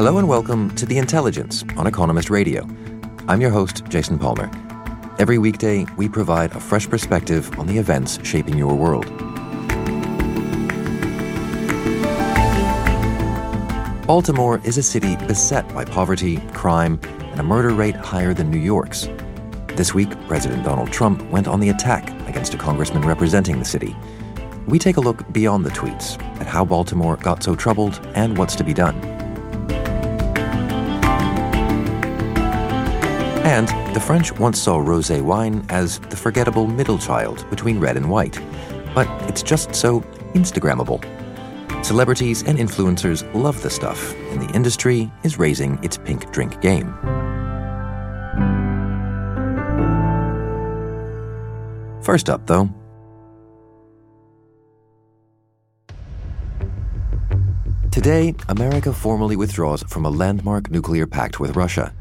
Hello and welcome to The Intelligence on Economist Radio. I'm your host, Jason Palmer. Every weekday, we provide a fresh perspective on the events shaping your world. Baltimore is a city beset by poverty, crime, and a murder rate higher than New York's. This week, President Donald Trump went on the attack against a congressman representing the city. We take a look beyond the tweets at how Baltimore got so troubled and what's to be done. And the French once saw rosé wine as the forgettable middle child between red and white. But it's just so Instagrammable. Celebrities and influencers love the stuff, and the industry is raising its pink drink game. First up, though, Today, America formally withdraws from a landmark nuclear pact with Russia.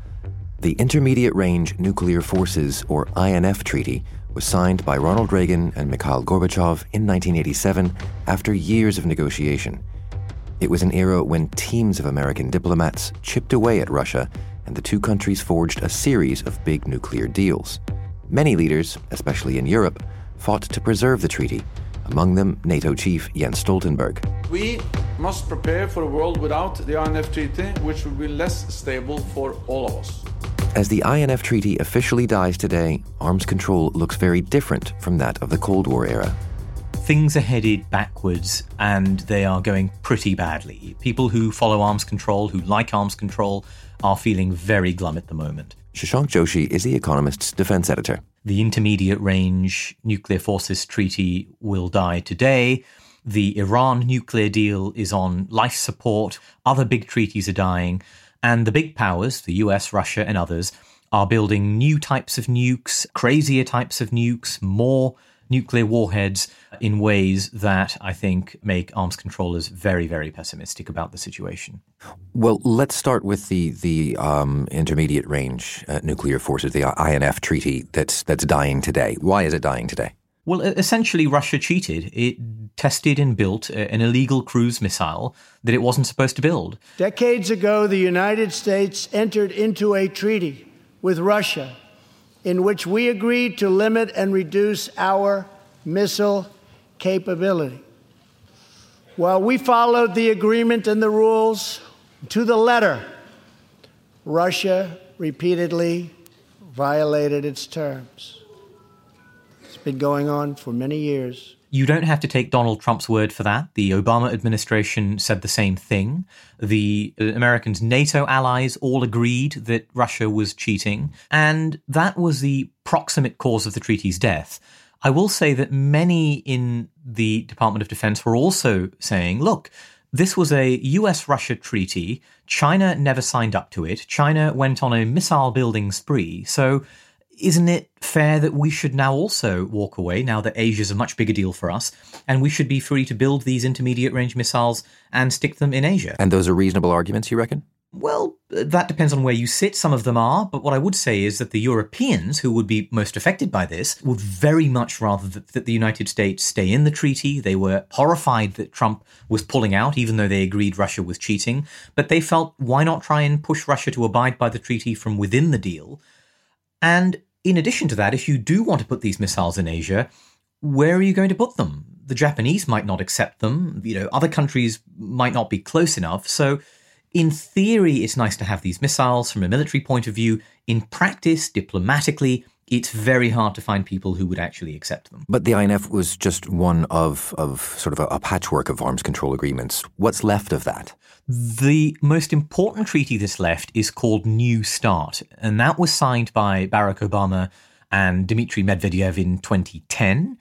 The Intermediate Range Nuclear Forces, or INF Treaty, was signed by Ronald Reagan and Mikhail Gorbachev in 1987 after years of negotiation. It was an era when teams of American diplomats chipped away at Russia, and the two countries forged a series of big nuclear deals. Many leaders, especially in Europe, fought to preserve the treaty, among them NATO chief Jens Stoltenberg. We must prepare for a world without the INF Treaty, which will be less stable for all of us. As the INF Treaty officially dies today, arms control looks very different from that of the Cold War era. Things are headed backwards and they are going pretty badly. People who follow arms control, who like arms control, are feeling very glum at the moment. Shashank Joshi is The Economist's defense editor. The Intermediate Range Nuclear Forces Treaty will die today. The Iran nuclear deal is on life support. Other big treaties are dying. And the big powers, the US, Russia, and others, are building new types of nukes, crazier types of nukes, more nuclear warheads in ways that I think make arms controllers very, very pessimistic about the situation. Well, let's start with the the um, intermediate range uh, nuclear forces, the INF treaty that's that's dying today. Why is it dying today? Well, essentially, Russia cheated. It tested and built uh, an illegal cruise missile that it wasn't supposed to build. Decades ago, the United States entered into a treaty with Russia in which we agreed to limit and reduce our missile capability. While we followed the agreement and the rules to the letter, Russia repeatedly violated its terms been going on for many years. You don't have to take Donald Trump's word for that. The Obama administration said the same thing. The uh, Americans' NATO allies all agreed that Russia was cheating, and that was the proximate cause of the treaty's death. I will say that many in the Department of Defense were also saying, look, this was a US Russia treaty. China never signed up to it. China went on a missile building spree. So isn't it fair that we should now also walk away now that Asia's a much bigger deal for us and we should be free to build these intermediate range missiles and stick them in Asia? And those are reasonable arguments, you reckon? Well, that depends on where you sit. Some of them are, but what I would say is that the Europeans who would be most affected by this would very much rather that, that, the United States stay in the treaty. They were horrified that Trump was pulling out, even though they agreed Russia was cheating. But they felt, why not try and push Russia to abide by the treaty from within the deal? And in addition to that, if you do want to put these missiles in Asia, where are you going to put them? The Japanese might not accept them. You know, other countries might not be close enough. So, in theory, it's nice to have these missiles from a military point of view. In practice, diplomatically, it's very hard to find people who would actually accept them. But the INF was just one of, of sort of a, a patchwork of arms control agreements. What's left of that? The most important treaty that's left is called New START, and that was signed by Barack Obama and Dmitry Medvedev in 2010.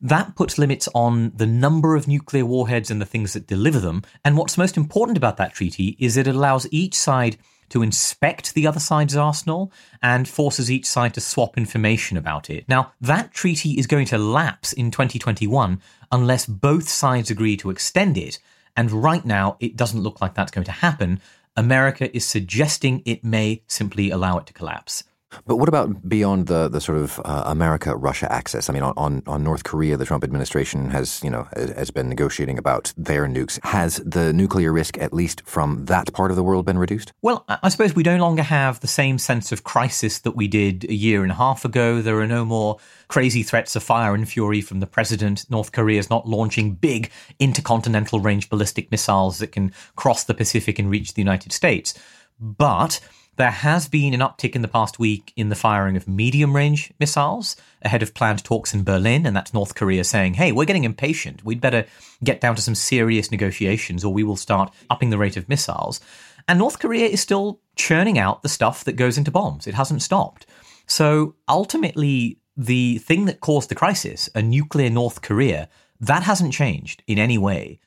That puts limits on the number of nuclear warheads and the things that deliver them. And what's most important about that treaty is it allows each side to inspect the other side's arsenal and forces each side to swap information about it. Now, that treaty is going to lapse in 2021 unless both sides agree to extend it. And right now, it doesn't look like that's going to happen. America is suggesting it may simply allow it to collapse. But what about beyond the the sort of uh, America Russia axis? I mean, on, on North Korea, the Trump administration has you know has been negotiating about their nukes. Has the nuclear risk, at least from that part of the world, been reduced? Well, I suppose we no longer have the same sense of crisis that we did a year and a half ago. There are no more crazy threats of fire and fury from the president. North Korea is not launching big intercontinental range ballistic missiles that can cross the Pacific and reach the United States, but there has been an uptick in the past week in the firing of medium range missiles ahead of planned talks in Berlin, and that's North Korea saying, hey, we're getting impatient. We'd better get down to some serious negotiations or we will start upping the rate of missiles. And North Korea is still churning out the stuff that goes into bombs. It hasn't stopped. So ultimately, the thing that caused the crisis, a nuclear North Korea, that hasn't changed in any way.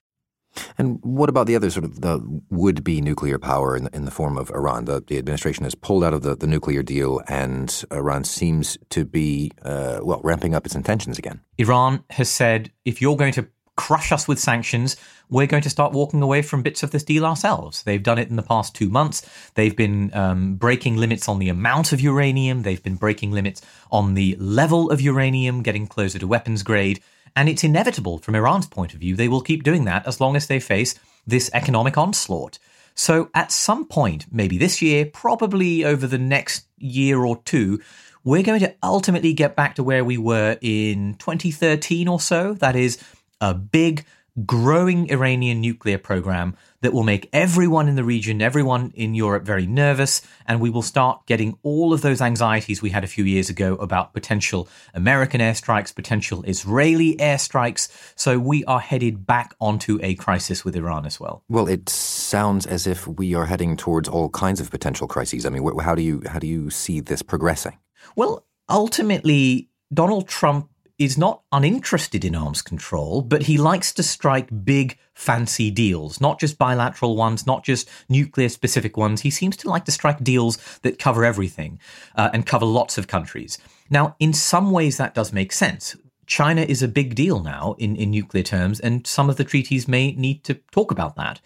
And what about the other sort of the would-be nuclear power in the, in the form of Iran? The, the, administration has pulled out of the, the nuclear deal, and Iran seems to be uh, well ramping up its intentions again. Iran has said, if you're going to crush us with sanctions, we're going to start walking away from bits of this deal ourselves. They've done it in the past two months. They've been um, breaking limits on the amount of uranium. They've been breaking limits on the level of uranium, getting closer to weapons grade. And it's inevitable from Iran's point of view. They will keep doing that as long as they face this economic onslaught. So at some point, maybe this year, probably over the next year or two, we're going to ultimately get back to where we were in 2013 or so. That is a big growing Iranian nuclear program that will make everyone in the region, everyone in Europe very nervous, and we will start getting all of those anxieties we had a few years ago about potential American airstrikes, potential Israeli airstrikes. So we are headed back onto a crisis with Iran as well. Well, it sounds as if we are heading towards all kinds of potential crises. I mean, how do you how do you see this progressing? Well, ultimately, Donald Trump is not uninterested in arms control, but he likes to strike big, fancy deals, not just bilateral ones, not just nuclear specific ones. He seems to like to strike deals that cover everything uh, and cover lots of countries. Now, in some ways, that does make sense. China is a big deal now in, in nuclear terms, and some of the treaties may need to talk about that.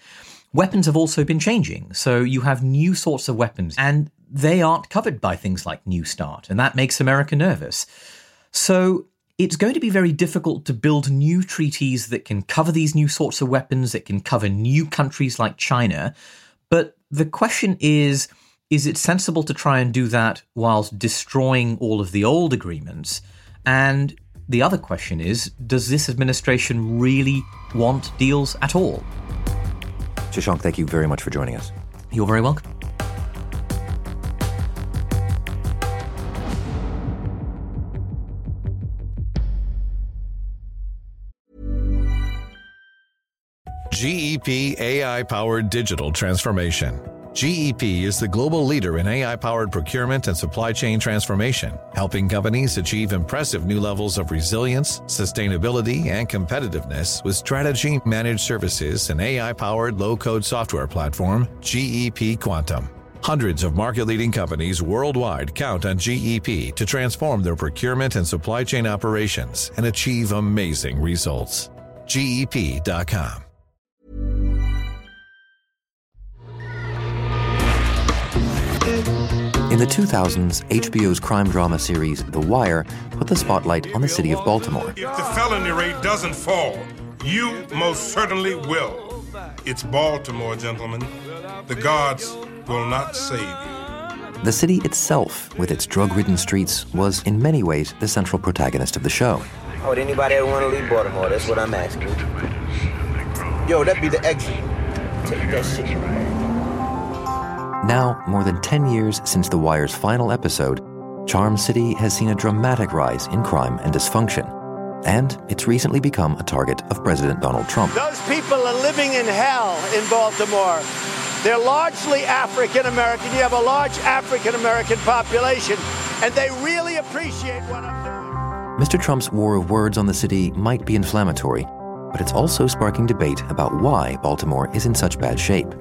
Weapons have also been changing, so you have new sorts of weapons, and they aren't covered by things like New START, and that makes America nervous. So it's going to be very difficult to build new treaties that can cover these new sorts of weapons, that can cover new countries like China. But the question is is it sensible to try and do that whilst destroying all of the old agreements? And the other question is does this administration really want deals at all? Shashank, thank you very much for joining us. You're very welcome. GEP AI powered digital transformation. GEP is the global leader in AI powered procurement and supply chain transformation, helping companies achieve impressive new levels of resilience, sustainability, and competitiveness with strategy, managed services, and AI powered low code software platform, GEP Quantum. Hundreds of market leading companies worldwide count on GEP to transform their procurement and supply chain operations and achieve amazing results. GEP.com. In the 2000s, HBO's crime drama series The Wire put the spotlight on the city of Baltimore. If the felony rate doesn't fall, you most certainly will. It's Baltimore, gentlemen. The gods will not save you. The city itself, with its drug ridden streets, was in many ways the central protagonist of the show. Would anybody ever want to leave Baltimore? That's what I'm asking. Yo, that'd be the exit. Take that shit. Now, more than 10 years since The Wire's final episode, Charm City has seen a dramatic rise in crime and dysfunction. And it's recently become a target of President Donald Trump. Those people are living in hell in Baltimore. They're largely African American. You have a large African American population, and they really appreciate what I'm doing. Mr. Trump's war of words on the city might be inflammatory, but it's also sparking debate about why Baltimore is in such bad shape.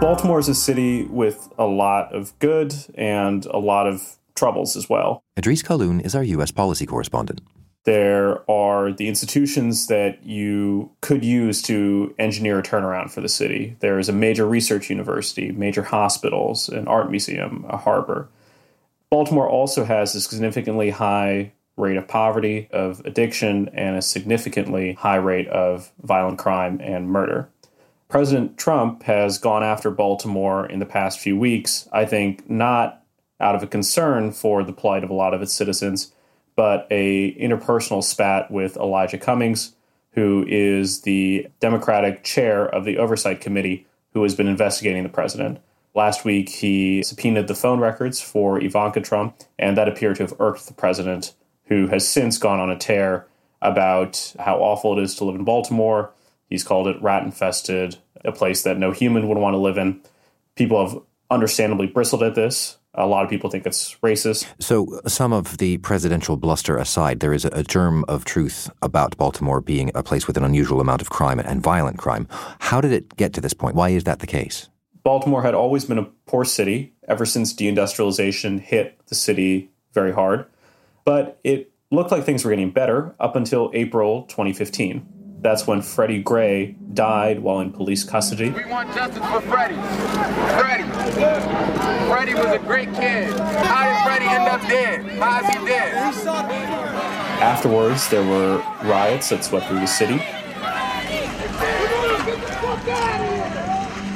Baltimore is a city with a lot of good and a lot of troubles as well. Idrees Kahloon is our U.S. policy correspondent. There are the institutions that you could use to engineer a turnaround for the city. There is a major research university, major hospitals, an art museum, a harbor. Baltimore also has a significantly high rate of poverty, of addiction, and a significantly high rate of violent crime and murder. President Trump has gone after Baltimore in the past few weeks, I think not out of a concern for the plight of a lot of its citizens, but a interpersonal spat with Elijah Cummings, who is the Democratic chair of the Oversight Committee who has been investigating the president. Last week, he subpoenaed the phone records for Ivanka Trump, and that appeared to have irked the president, who has since gone on a tear about how awful it is to live in Baltimore. He's called it rat infested, a place that no human would want to live in. People have understandably bristled at this. A lot of people think it's racist. So, some of the presidential bluster aside, there is a germ of truth about Baltimore being a place with an unusual amount of crime and violent crime. How did it get to this point? Why is that the case? Baltimore had always been a poor city ever since deindustrialization hit the city very hard. But it looked like things were getting better up until April 2015. That's when Freddie Gray died while in police custody. We want justice for Freddie. Freddie. Freddie was a great kid. How did Freddie end up dead? How is he dead? Afterwards, there were riots that swept through the city.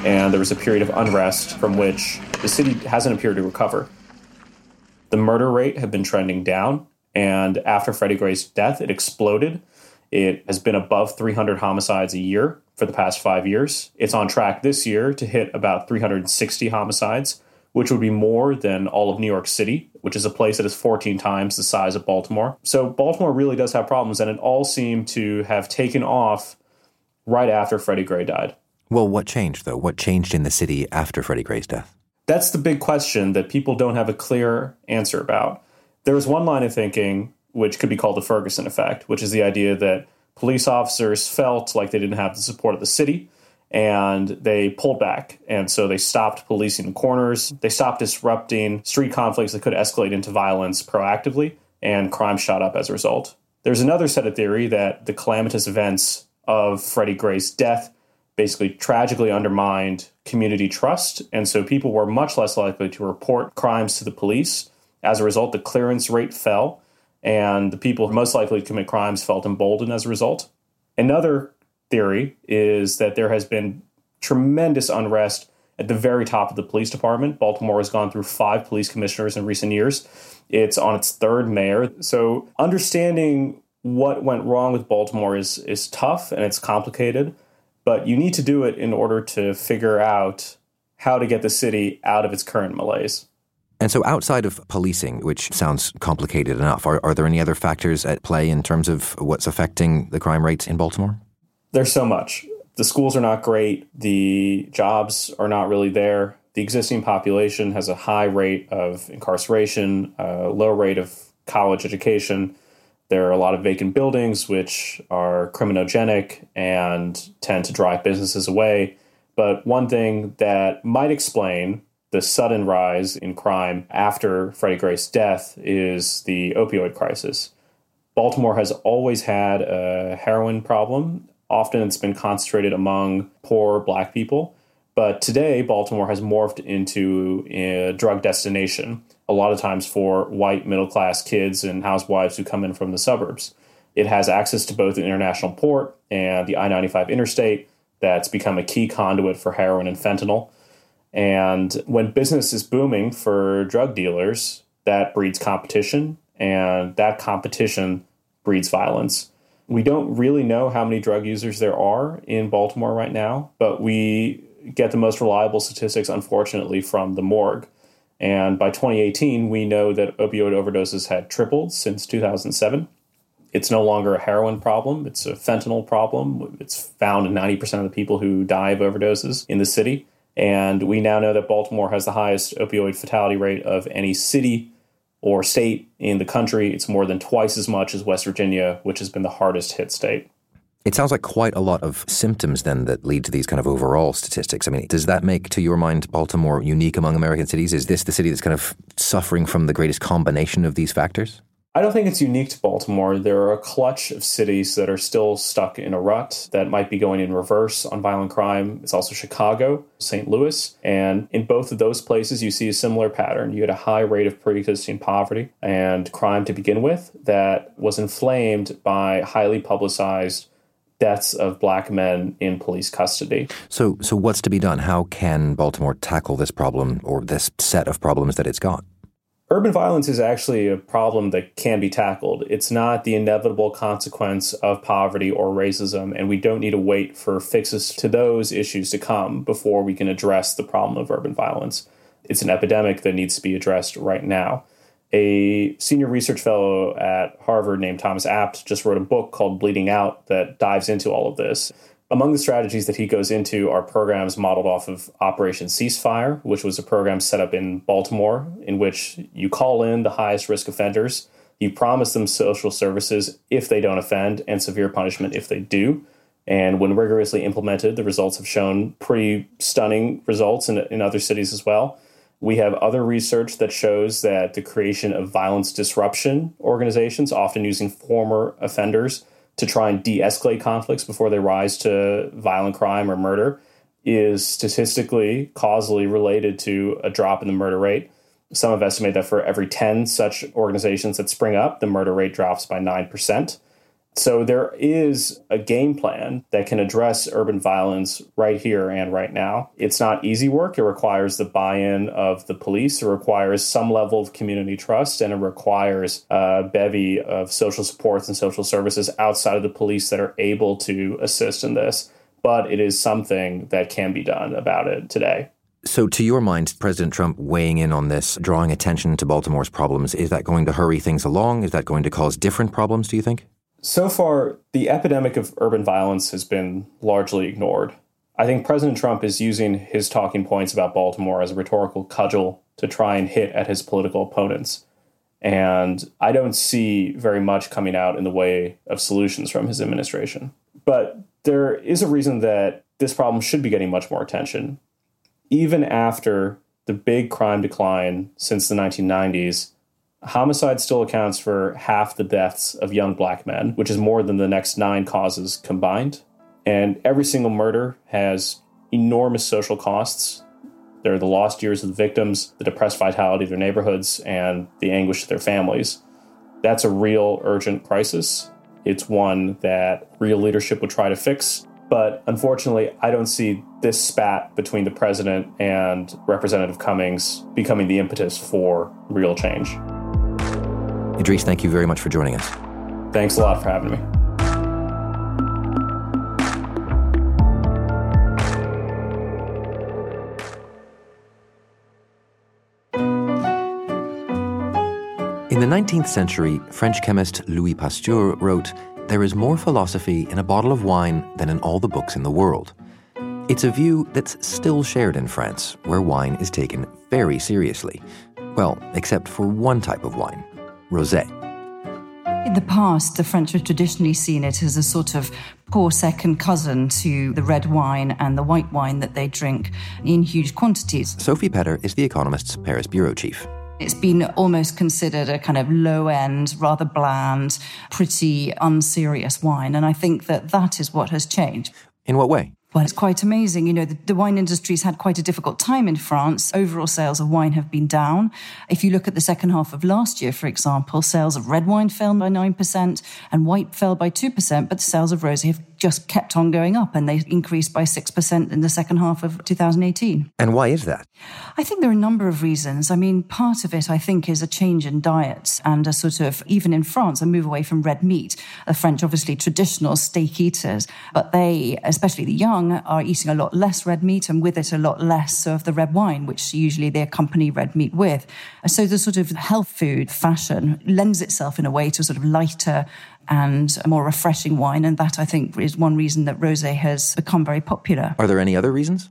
And there was a period of unrest from which the city hasn't appeared to recover. The murder rate had been trending down, and after Freddie Gray's death, it exploded it has been above 300 homicides a year for the past five years. It's on track this year to hit about 360 homicides, which would be more than all of New York City, which is a place that is 14 times the size of Baltimore. So Baltimore really does have problems, and it all seemed to have taken off right after Freddie Gray died. Well, what changed, though? What changed in the city after Freddie Gray's death? That's the big question that people don't have a clear answer about. There was one line of thinking which could be called the Ferguson effect, which is the idea that police officers felt like they didn't have the support of the city and they pulled back. And so they stopped policing the corners. They stopped disrupting street conflicts that could escalate into violence proactively, and crime shot up as a result. There's another set of theory that the calamitous events of Freddie Gray's death basically tragically undermined community trust. And so people were much less likely to report crimes to the police. As a result, the clearance rate fell and the people most likely to commit crimes felt emboldened as a result. Another theory is that there has been tremendous unrest at the very top of the police department. Baltimore has gone through five police commissioners in recent years. It's on its third mayor. So understanding what went wrong with Baltimore is is tough and it's complicated, but you need to do it in order to figure out how to get the city out of its current malaise. And so, outside of policing, which sounds complicated enough, are, are there any other factors at play in terms of what's affecting the crime rates in Baltimore? There's so much. The schools are not great, the jobs are not really there. The existing population has a high rate of incarceration, a low rate of college education. There are a lot of vacant buildings which are criminogenic and tend to drive businesses away. But one thing that might explain the sudden rise in crime after Freddie Gray's death is the opioid crisis. Baltimore has always had a heroin problem. Often it's been concentrated among poor black people. But today, Baltimore has morphed into a drug destination, a lot of times for white middle class kids and housewives who come in from the suburbs. It has access to both an international port and the I 95 interstate that's become a key conduit for heroin and fentanyl. And when business is booming for drug dealers, that breeds competition, and that competition breeds violence. We don't really know how many drug users there are in Baltimore right now, but we get the most reliable statistics, unfortunately, from the morgue. And by 2018, we know that opioid overdoses had tripled since 2007. It's no longer a heroin problem, it's a fentanyl problem. It's found in 90% of the people who die of overdoses in the city. And we now know that Baltimore has the highest opioid fatality rate of any city or state in the country. It's more than twice as much as West Virginia, which has been the hardest hit state. It sounds like quite a lot of symptoms then that lead to these kind of overall statistics. I mean, does that make, to your mind, Baltimore unique among American cities? Is this the city that's kind of suffering from the greatest combination of these factors? I don't think it's unique to Baltimore. There are a clutch of cities that are still stuck in a rut that might be going in reverse on violent crime. It's also Chicago, St. Louis. And in both of those places, you see a similar pattern. You had a high rate of pre existing poverty and crime to begin with that was inflamed by highly publicized deaths of black men in police custody. So, so what's to be done? How can Baltimore tackle this problem or this set of problems that it's got? Urban violence is actually a problem that can be tackled. It's not the inevitable consequence of poverty or racism, and we don't need to wait for fixes to those issues to come before we can address the problem of urban violence. It's an epidemic that needs to be addressed right now. A senior research fellow at Harvard named Thomas Abt just wrote a book called Bleeding Out that dives into all of this. Among the strategies that he goes into are programs modeled off of Operation Ceasefire, which was a program set up in Baltimore in which you call in the highest risk offenders, you promise them social services if they don't offend, and severe punishment if they do. And when rigorously implemented, the results have shown pretty stunning results in, in other cities as well. We have other research that shows that the creation of violence disruption organizations, often using former offenders, to try and de escalate conflicts before they rise to violent crime or murder is statistically causally related to a drop in the murder rate. Some have estimated that for every 10 such organizations that spring up, the murder rate drops by 9%. So there is a game plan that can address urban violence right here and right now. It's not easy work. It requires the buy in of the police, it requires some level of community trust, and it requires a bevy of social supports and social services outside of the police that are able to assist in this. But it is something that can be done about it today. So, to your mind, President Trump weighing in on this, drawing attention to Baltimore's problems, is that going to hurry things along? Is that going to cause different problems, do you think? So far, the epidemic of urban violence has been largely ignored. I think President Trump is using his talking points about Baltimore as a rhetorical cudgel to try and hit at his political opponents. And I don't see very much coming out in the way of solutions from his administration. But there is a reason that this problem should be getting much more attention. Even after the big crime decline since the 1990s, Homicide still accounts for half the deaths of young black men, which is more than the next nine causes combined. And every single murder has enormous social costs. There are the lost years of the victims, the depressed vitality of their neighborhoods, and the anguish of their families. That's a real urgent crisis. It's one that real leadership would try to fix. But unfortunately, I don't see this spat between the president and Representative Cummings becoming the impetus for real change. Idrees, thank you very much for joining us. Thanks a lot for having me. In the 19th century, French chemist Louis Pasteur wrote, There is more philosophy in a bottle of wine than in all the books in the world. It's a view that's still shared in France, where wine is taken very seriously. Well, except for one type of wine, rosé. In the past, the French have traditionally seen it as a sort of poor second cousin to the red wine and the white wine that they drink in huge quantities. Sophie Pedder is The Economist's Paris bureau chief. It's been almost considered a kind of low end, rather bland, pretty unserious wine. And I think that that is what has changed. In what way? Well, it's quite amazing. You know, the, the, wine industry's had quite a difficult time in France. Overall sales of wine have been down. If you look at the second half of last year, for example, sales of red wine fell by 9% and white fell by 2%, but the sales of rosé have just kept on going up and they increased by 6% in the second half of 2018. And why is that? I think there are a number of reasons. I mean, part of it, I think, is a change in diets and a sort of, even in France, a move away from red meat. The French, obviously, traditional steak eaters, but they, especially the young, are eating a lot less red meat and with it a lot less of the red wine, which usually they accompany red meat with. So the sort of health food fashion lends itself in a way to a sort of lighter and a more refreshing wine. And that, I think, is one reason that rosé has become very popular. Are there any other reasons?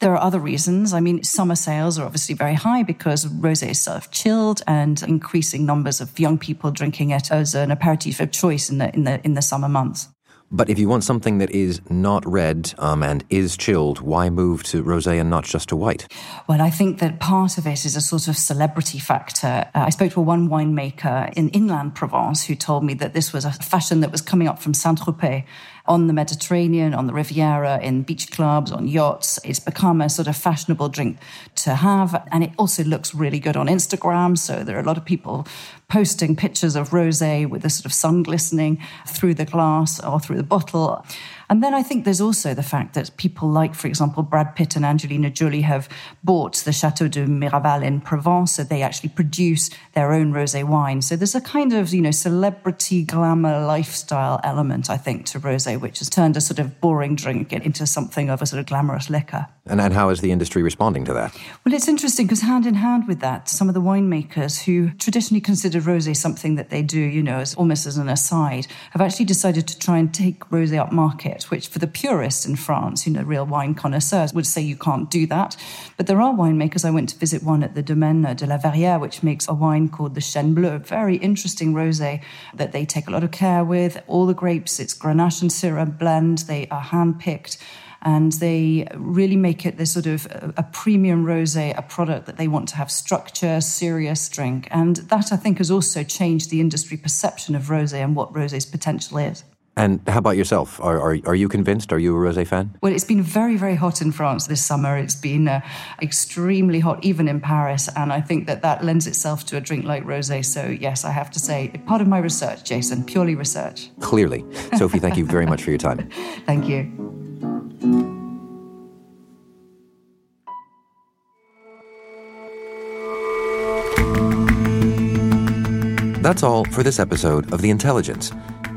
There are other reasons. I mean, summer sales are obviously very high because rosé is sort of chilled and increasing numbers of young people drinking it as an aperitif of choice in the in the in the summer months. But if you want something that is not red um, and is chilled, why move to rosé and not just to white? Well, I think that part of it is a sort of celebrity factor. Uh, I spoke to one winemaker in inland Provence who told me that this was a fashion that was coming up from Saint Tropez on the Mediterranean, on the Riviera, in beach clubs, on yachts. It's become a sort of fashionable drink to have. And it also looks really good on Instagram. So there are a lot of people posting pictures of rosé with the sort of sun glistening through the glass or through the bottle. And then I think there's also the fact that people like, for example, Brad Pitt and Angelina Jolie have bought the Chateau de Miraval in Provence. So they actually produce their own rosé wine. So there's a kind of, you know, celebrity glamour lifestyle element, I think, to rosé, which has turned a sort of boring drink into something of a sort of glamorous liquor. And, and how is the industry responding to that? Well, it's interesting because hand in hand with that, some of the winemakers who traditionally consider rosé something that they do, you know, as almost as an aside, have actually decided to try and take rosé up market, which for the purists in France, you know, real wine connoisseurs would say you can't do that. But there are winemakers. I went to visit one at the Domaine de la Verrière, which makes a wine called the Chêne Bleu, very interesting rosé that they take a lot of care with. All the grapes, it's Grenache and Syrah blend. They are hand picked and they really make it this sort of uh, a premium rosé, a product that they want to have structure, serious drink. And that I think has also changed the industry perception of rosé and what rosé's potential is. And how about yourself? Are, are, are you convinced? Are you a rosé fan? Well, it's been very, very hot in France this summer. It's been uh, extremely hot, even in Paris. And I think that that lends itself to a drink like rosé. So, yes, I have to say, part of my research, Jason, purely research. Clearly. Sophie, thank you very much for your time. thank you. That's all for this episode of The Intelligence.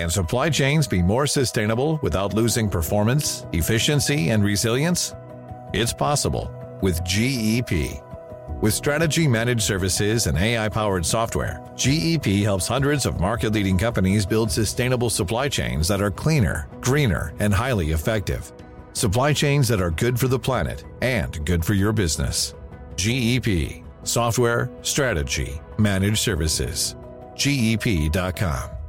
Can supply chains be more sustainable without losing performance, efficiency, and resilience? It's possible with GEP. With strategy managed services and AI powered software, GEP helps hundreds of market leading companies build sustainable supply chains that are cleaner, greener, and highly effective. Supply chains that are good for the planet and good for your business. GEP. Software, strategy, managed services. GEP.com.